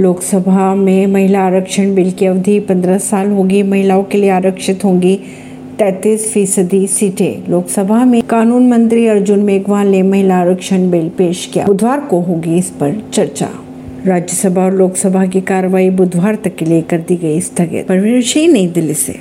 लोकसभा में महिला आरक्षण बिल की अवधि 15 साल होगी, महिलाओं के लिए आरक्षित होंगी 33 फ़ीसदी सीटें। लोकसभा में कानून मंत्री अर्जुन मेघवाल ने महिला आरक्षण बिल पेश किया। बुधवार को होगी इस पर चर्चा। राज्यसभा और लोकसभा की कार्रवाई बुधवार तक के लिए कर दी गई स्थगित। परवीन सिंह नई दिल्ली से।